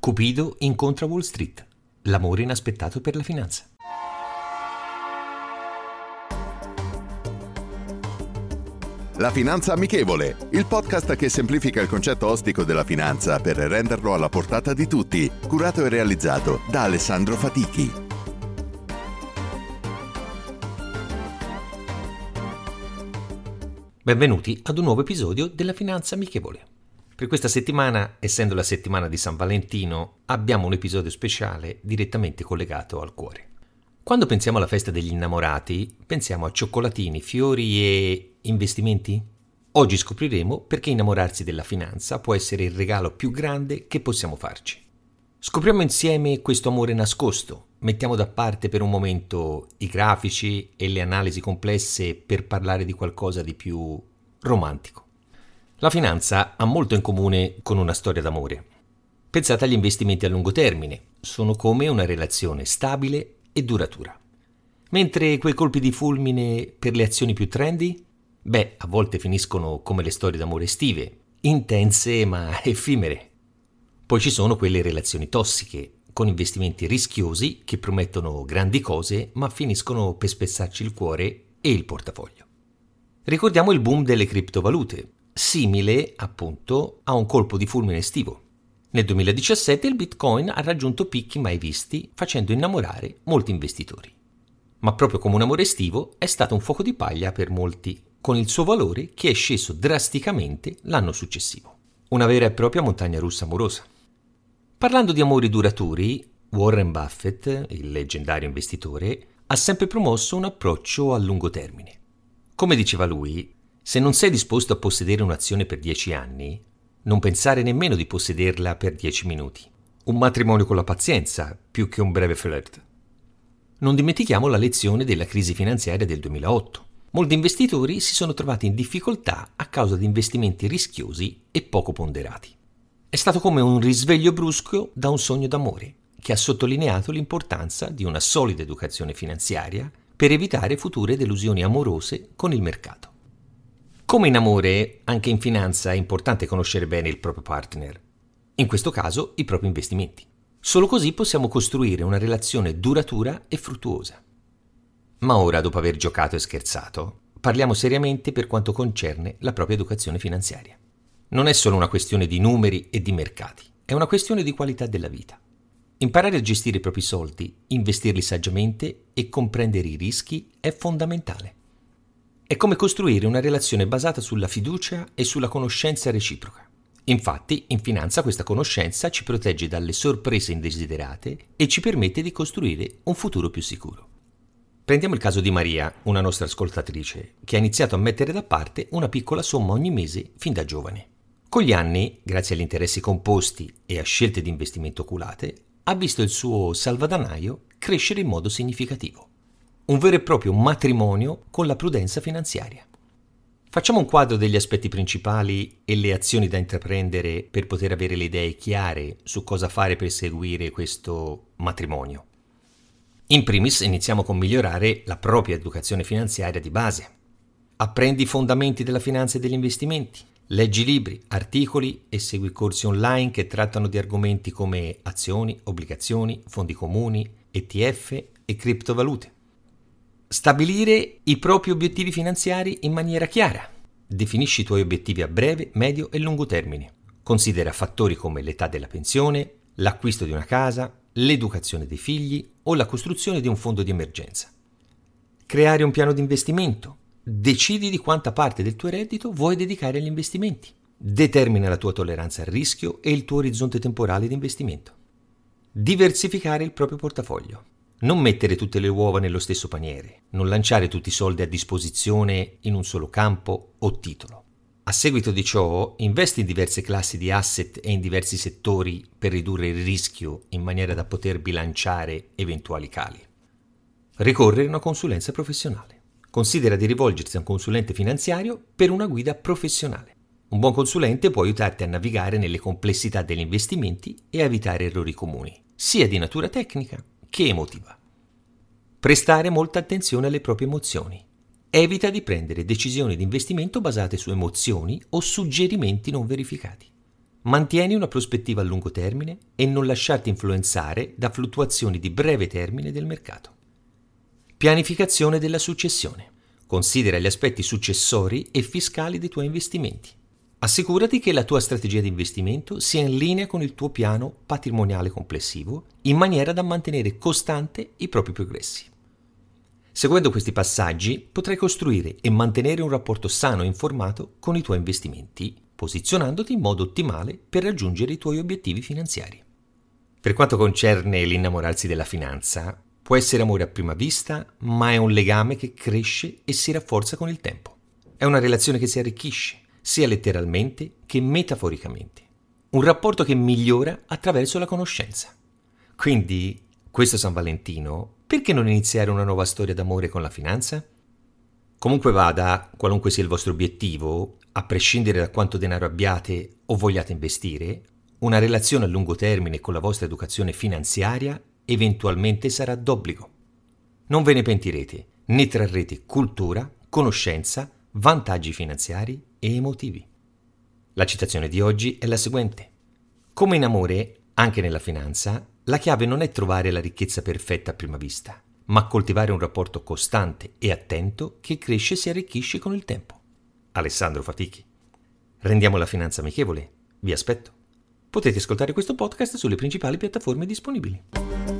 Cupido incontra Wall Street. L'amore inaspettato per la finanza. La Finanza Amichevole, il podcast che semplifica il concetto ostico della finanza per renderlo alla portata di tutti, curato e realizzato da Alessandro Fatichi. Benvenuti ad un nuovo episodio della Finanza Amichevole. Per questa settimana, essendo la settimana di San Valentino, abbiamo un episodio speciale direttamente collegato al cuore. Quando pensiamo alla festa degli innamorati, pensiamo a cioccolatini, fiori e investimenti? Oggi scopriremo perché innamorarsi della finanza può essere il regalo più grande che possiamo farci. Scopriamo insieme questo amore nascosto, mettiamo da parte per un momento i grafici e le analisi complesse per parlare di qualcosa di più romantico. La finanza ha molto in comune con una storia d'amore. Pensate agli investimenti a lungo termine, sono come una relazione stabile e duratura. Mentre quei colpi di fulmine per le azioni più trendy? Beh, a volte finiscono come le storie d'amore estive, intense ma effimere. Poi ci sono quelle relazioni tossiche, con investimenti rischiosi che promettono grandi cose ma finiscono per spezzarci il cuore e il portafoglio. Ricordiamo il boom delle criptovalute, simile appunto a un colpo di fulmine estivo. Nel 2017 il Bitcoin ha raggiunto picchi mai visti, facendo innamorare molti investitori. Ma proprio come un amore estivo è stato un fuoco di paglia per molti, con il suo valore che è sceso drasticamente l'anno successivo. Una vera e propria montagna russa amorosa. Parlando di amori duraturi, Warren Buffett, il leggendario investitore, ha sempre promosso un approccio a lungo termine. Come diceva lui, se non sei disposto a possedere un'azione per dieci anni, non pensare nemmeno di possederla per dieci minuti. Un matrimonio con la pazienza, più che un breve flirt. Non dimentichiamo la lezione della crisi finanziaria del 2008. Molti investitori si sono trovati in difficoltà a causa di investimenti rischiosi e poco ponderati. È stato come un risveglio brusco da un sogno d'amore, che ha sottolineato l'importanza di una solida educazione finanziaria per evitare future delusioni amorose con il mercato. Come in amore, anche in finanza è importante conoscere bene il proprio partner, in questo caso i propri investimenti. Solo così possiamo costruire una relazione duratura e fruttuosa. Ma ora, dopo aver giocato e scherzato, parliamo seriamente per quanto concerne la propria educazione finanziaria non è solo una questione di numeri e di mercati, è una questione di qualità della vita. Imparare a gestire i propri soldi, investirli saggiamente e comprendere i rischi è fondamentale. È come costruire una relazione basata sulla fiducia e sulla conoscenza reciproca. Infatti, in finanza questa conoscenza ci protegge dalle sorprese indesiderate e ci permette di costruire un futuro più sicuro. Prendiamo il caso di Maria, una nostra ascoltatrice, che ha iniziato a mettere da parte una piccola somma ogni mese fin da giovane. Con gli anni, grazie agli interessi composti e a scelte di investimento oculate, ha visto il suo salvadanaio crescere in modo significativo. Un vero e proprio matrimonio con la prudenza finanziaria. Facciamo un quadro degli aspetti principali e le azioni da intraprendere per poter avere le idee chiare su cosa fare per seguire questo matrimonio. In primis iniziamo con migliorare la propria educazione finanziaria di base. Apprendi i fondamenti della finanza e degli investimenti. Leggi libri, articoli e segui corsi online che trattano di argomenti come azioni, obbligazioni, fondi comuni, ETF e criptovalute. Stabilire i propri obiettivi finanziari in maniera chiara. Definisci i tuoi obiettivi a breve, medio e lungo termine. Considera fattori come l'età della pensione, l'acquisto di una casa, l'educazione dei figli o la costruzione di un fondo di emergenza. Creare un piano di investimento, Decidi di quanta parte del tuo reddito vuoi dedicare agli investimenti. Determina la tua tolleranza al rischio e il tuo orizzonte temporale di investimento. Diversificare il proprio portafoglio. Non mettere tutte le uova nello stesso paniere, non lanciare tutti i soldi a disposizione in un solo campo o titolo. A seguito di ciò, investi in diverse classi di asset e in diversi settori per ridurre il rischio in maniera da poter bilanciare eventuali cali. Ricorrere a una consulenza professionale. Considera di rivolgersi a un consulente finanziario per una guida professionale. Un buon consulente può aiutarti a navigare nelle complessità degli investimenti e a evitare errori comuni, sia di natura tecnica che emotiva. Prestare molta attenzione alle proprie emozioni Evita di prendere decisioni di investimento basate su emozioni o suggerimenti non verificati. Mantieni una prospettiva a lungo termine e non lasciarti influenzare da fluttuazioni di breve termine del mercato. Pianificazione della successione. Considera gli aspetti successori e fiscali dei tuoi investimenti. Assicurati che la tua strategia di investimento sia in linea con il tuo piano patrimoniale complessivo, in maniera da mantenere costante i propri progressi. Seguendo questi passaggi potrai costruire e mantenere un rapporto sano e informato con i tuoi investimenti, posizionandoti in modo ottimale per raggiungere i tuoi obiettivi finanziari. Per quanto concerne l'innamorarsi della finanza, può essere amore a prima vista, ma è un legame che cresce e si rafforza con il tempo. È una relazione che si arricchisce, sia letteralmente che metaforicamente. Un rapporto che migliora attraverso la conoscenza. Quindi, questo San Valentino perché non iniziare una nuova storia d'amore con la finanza? Comunque vada, qualunque sia il vostro obiettivo, a prescindere da quanto denaro abbiate o vogliate investire, una relazione a lungo termine con la vostra educazione finanziaria eventualmente sarà d'obbligo. Non ve ne pentirete, ne trarrete cultura, conoscenza, vantaggi finanziari e emotivi. La citazione di oggi è la seguente. Come in amore, anche nella finanza, la chiave non è trovare la ricchezza perfetta a prima vista, ma coltivare un rapporto costante e attento che cresce e si arricchisce con il tempo. Alessandro Fatichi. Rendiamo la finanza amichevole. Vi aspetto. Potete ascoltare questo podcast sulle principali piattaforme disponibili.